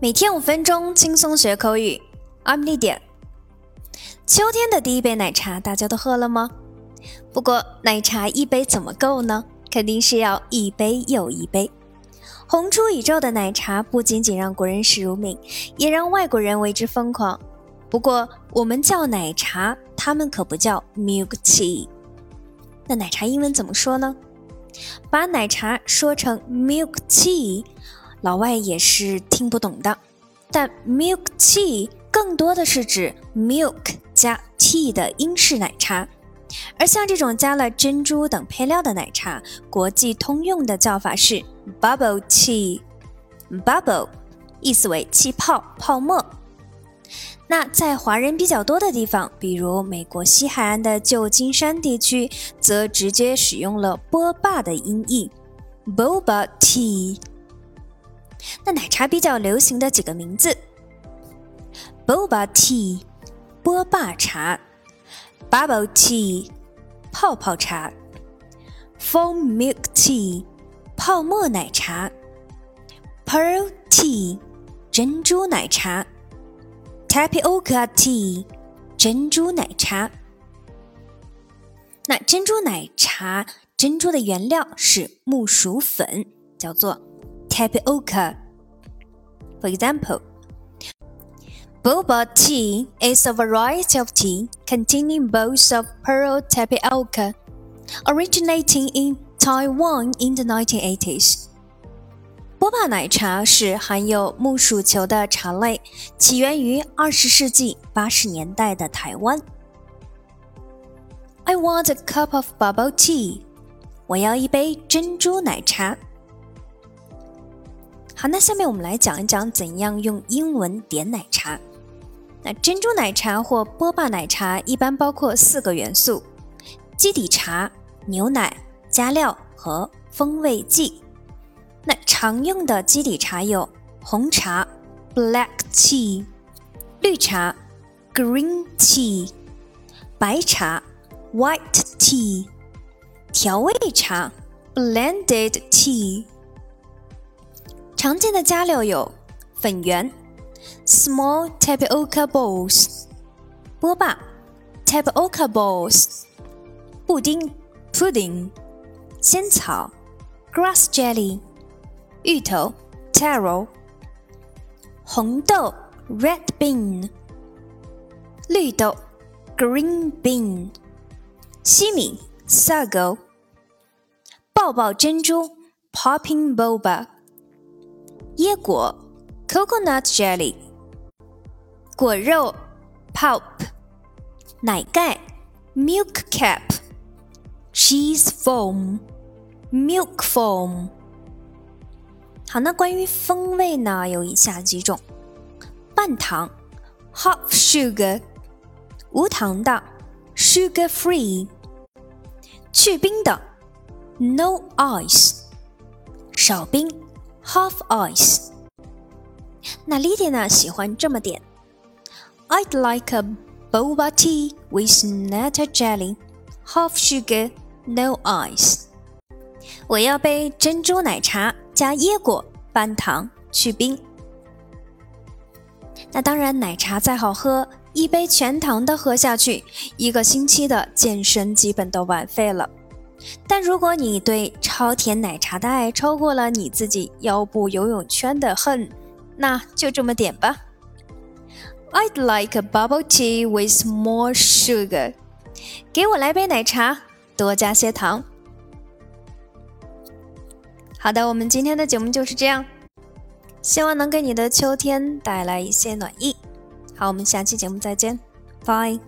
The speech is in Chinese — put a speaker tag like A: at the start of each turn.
A: 每天五分钟，轻松学口语。I'm Lydia。秋天的第一杯奶茶，大家都喝了吗？不过，奶茶一杯怎么够呢？肯定是要一杯又一杯。红出宇宙的奶茶不仅仅让国人视如命，也让外国人为之疯狂。不过，我们叫奶茶，他们可不叫 milk tea。那奶茶英文怎么说呢？把奶茶说成 milk tea。老外也是听不懂的，但 milk tea 更多的是指 milk 加 tea 的英式奶茶，而像这种加了珍珠等配料的奶茶，国际通用的叫法是 bubble tea。bubble 意思为气泡、泡沫。那在华人比较多的地方，比如美国西海岸的旧金山地区，则直接使用了波霸的音译 boba tea。那奶茶比较流行的几个名字：boba tea（ 波霸茶）、bubble tea（ 泡泡茶）、foam milk tea（ 泡沫奶茶）、pearl tea（ 珍珠奶茶）、tapioca tea（ 珍珠奶茶）。那珍珠奶茶，珍珠的原料是木薯粉，叫做。tapioca. For example, boba tea is a variety of tea containing bowls of pearl tapioca, originating in Taiwan in the 1980s. 波霸奶茶是含有木薯球的茶类，起源于二十世纪八十年代的台湾。I want a cup of bubble tea. 我要一杯珍珠奶茶。 好，那下面我们来讲一讲怎样用英文点奶茶。那珍珠奶茶或波霸奶茶一般包括四个元素：基底茶、牛奶、加料和风味剂。那常用的基底茶有红茶 （black tea）、绿茶 （green tea）、白茶 （white tea）、调味茶 （blended tea）。常见的加料有粉圆 （small tapioca balls）、波霸 （tapioca balls）、布丁 （pudding）、仙草 （grass jelly）、芋头 （taro）、红豆 （red bean）、绿豆 （green bean）、西米 （sago）、爆爆珍珠 （popping boba）。椰果 （coconut jelly）、果肉 （pulp）、奶盖 （milk cap）、cheese foam、milk foam。好，那关于风味呢，有以下几种：半糖 （half sugar）、无糖的 （sugar free）、去冰的 （no ice）、少冰。Half ice。那 Lydia 呢喜欢这么点：I'd like a boba tea with nata jelly, half sugar, no ice。我要杯珍珠奶茶加椰果，半糖，去冰。那当然，奶茶再好喝，一杯全糖的喝下去，一个星期的健身基本都白费了。但如果你对超甜奶茶的爱超过了你自己腰部游泳圈的恨，那就这么点吧。I'd like a bubble tea with more sugar。给我来杯奶茶，多加些糖。好的，我们今天的节目就是这样，希望能给你的秋天带来一些暖意。好，我们下期节目再见，，Bye。